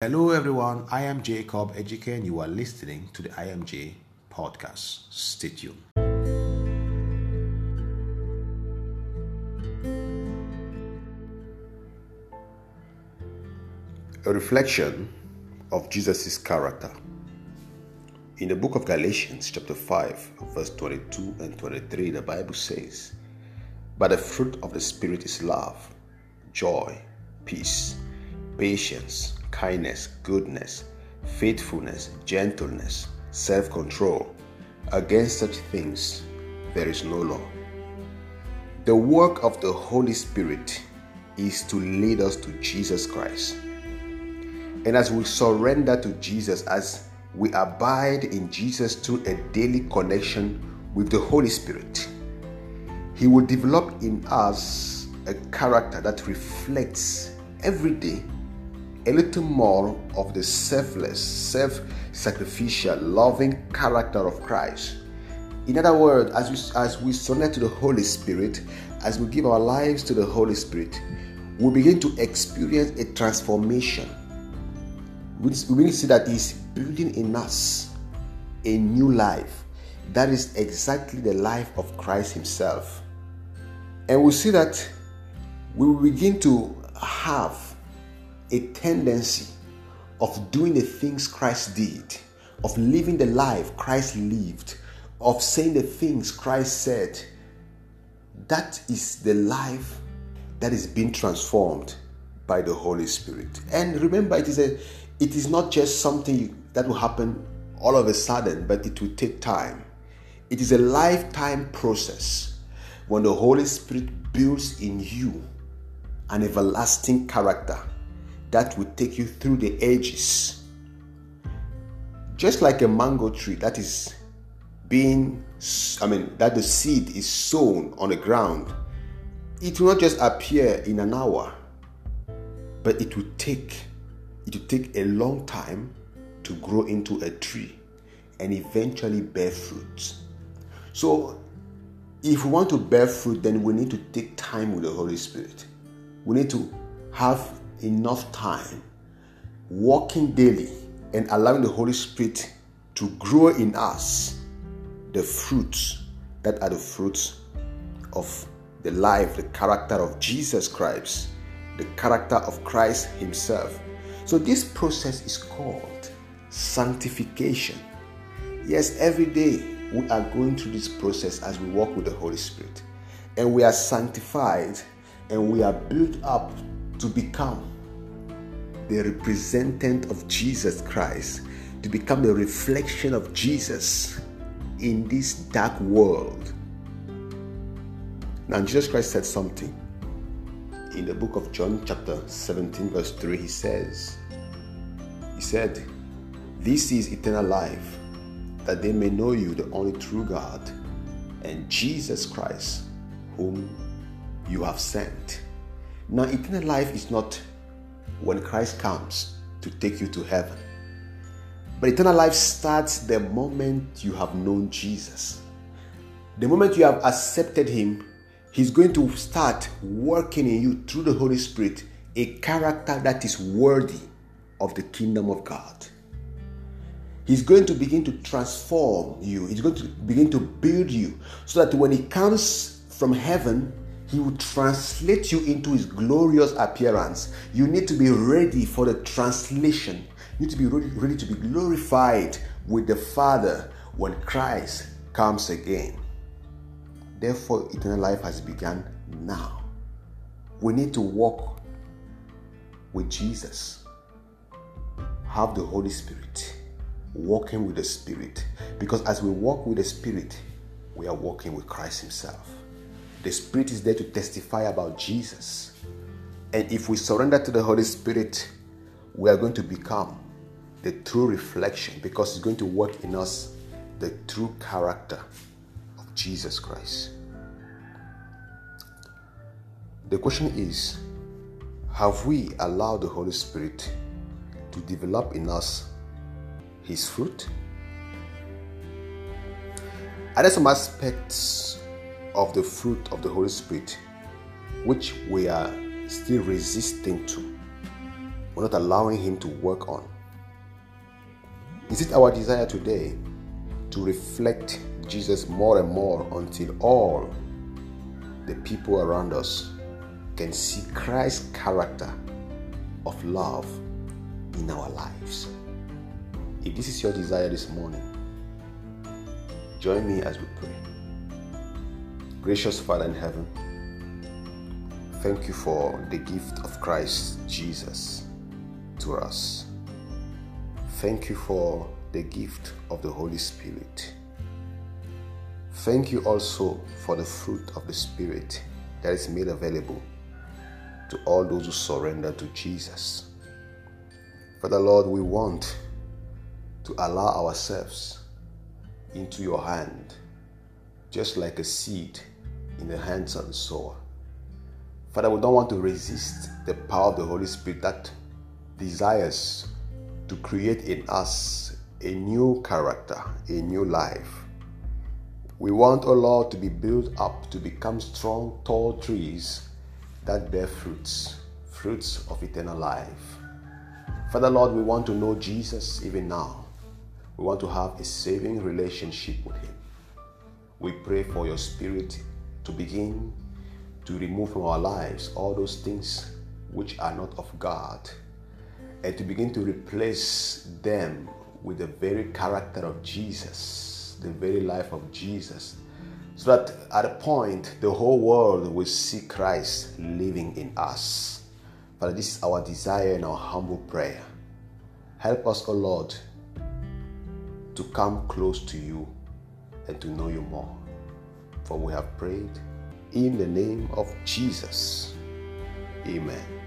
Hello, everyone. I am Jacob Ejike, and you are listening to the IMJ podcast. Stay tuned. A reflection of Jesus' character. In the book of Galatians, chapter 5, verse 22 and 23, the Bible says, But the fruit of the Spirit is love, joy, peace, patience kindness, goodness, faithfulness, gentleness, self control. Against such things there is no law. The work of the Holy Spirit is to lead us to Jesus Christ. And as we surrender to Jesus, as we abide in Jesus through a daily connection with the Holy Spirit, He will develop in us a character that reflects every day a little more of the selfless, self sacrificial, loving character of Christ. In other words, as we, as we surrender to the Holy Spirit, as we give our lives to the Holy Spirit, we begin to experience a transformation. We to see that He's building in us a new life. That is exactly the life of Christ Himself. And we see that we will begin to have a tendency of doing the things Christ did, of living the life Christ lived, of saying the things Christ said. That is the life that is being transformed by the Holy Spirit. And remember, it is a it is not just something that will happen all of a sudden, but it will take time. It is a lifetime process when the Holy Spirit builds in you an everlasting character that will take you through the ages. Just like a mango tree that is being, I mean, that the seed is sown on the ground, it will not just appear in an hour, but it will take, it will take a long time to grow into a tree and eventually bear fruit. So, if we want to bear fruit, then we need to take time with the Holy Spirit. We need to have enough time walking daily and allowing the Holy Spirit to grow in us the fruits that are the fruits of the life, the character of Jesus Christ, the character of Christ Himself. So, this process is called sanctification. Yes, every day we are going through this process as we walk with the Holy Spirit, and we are sanctified and we are built up to become the representative of Jesus Christ, to become the reflection of Jesus in this dark world. Now, Jesus Christ said something in the book of John, chapter 17, verse 3. He says, He said, This is eternal life, that they may know you, the only true God, and Jesus Christ, whom you have sent. Now, eternal life is not when Christ comes to take you to heaven. But eternal life starts the moment you have known Jesus. The moment you have accepted Him, He's going to start working in you through the Holy Spirit a character that is worthy of the kingdom of God. He's going to begin to transform you, He's going to begin to build you so that when He comes from heaven, he will translate you into His glorious appearance. You need to be ready for the translation. You need to be ready, to be glorified with the Father when Christ comes again. Therefore, eternal life has begun now. We need to walk with Jesus, have the Holy Spirit, walking with the Spirit. Because as we walk with the Spirit, we are walking with Christ Himself. The Spirit is there to testify about Jesus. And if we surrender to the Holy Spirit, we are going to become the true reflection because it's going to work in us the true character of Jesus Christ. The question is Have we allowed the Holy Spirit to develop in us His fruit? Are there some aspects of the fruit of the Holy Spirit, which we are still resisting to. we're not allowing Him to work on. Is it our desire today to reflect Jesus more and more until all the people around us can see Christ's character of love in our lives? If this is your desire this morning, join me as we pray. Gracious Father in heaven, thank you for the gift of Christ Jesus to us. Thank you for the gift of the Holy Spirit. Thank you also for the fruit of the Spirit that is made available to all those who surrender to Jesus. Father Lord, we want to allow ourselves into your hand, just like a seed in the hands of the sower. Father, we don't want to resist the power of the Holy Spirit that desires to create in us a new character, a new life. We want, O oh Lord, to be built up to become strong, tall trees that bear fruits, fruits of eternal life. Father, Lord, we want to know Jesus even now. We want to have a saving relationship with Him. We pray for your Spirit to begin to remove from our lives all those things which are not of God and to begin to replace them with the very character of Jesus, the very life of Jesus, so that at a point the whole world will see Christ living in us. Father, this is our desire and our humble prayer. Help us, O oh Lord, to come close to you and to know you more. For we have prayed in the name of Jesus. Amen.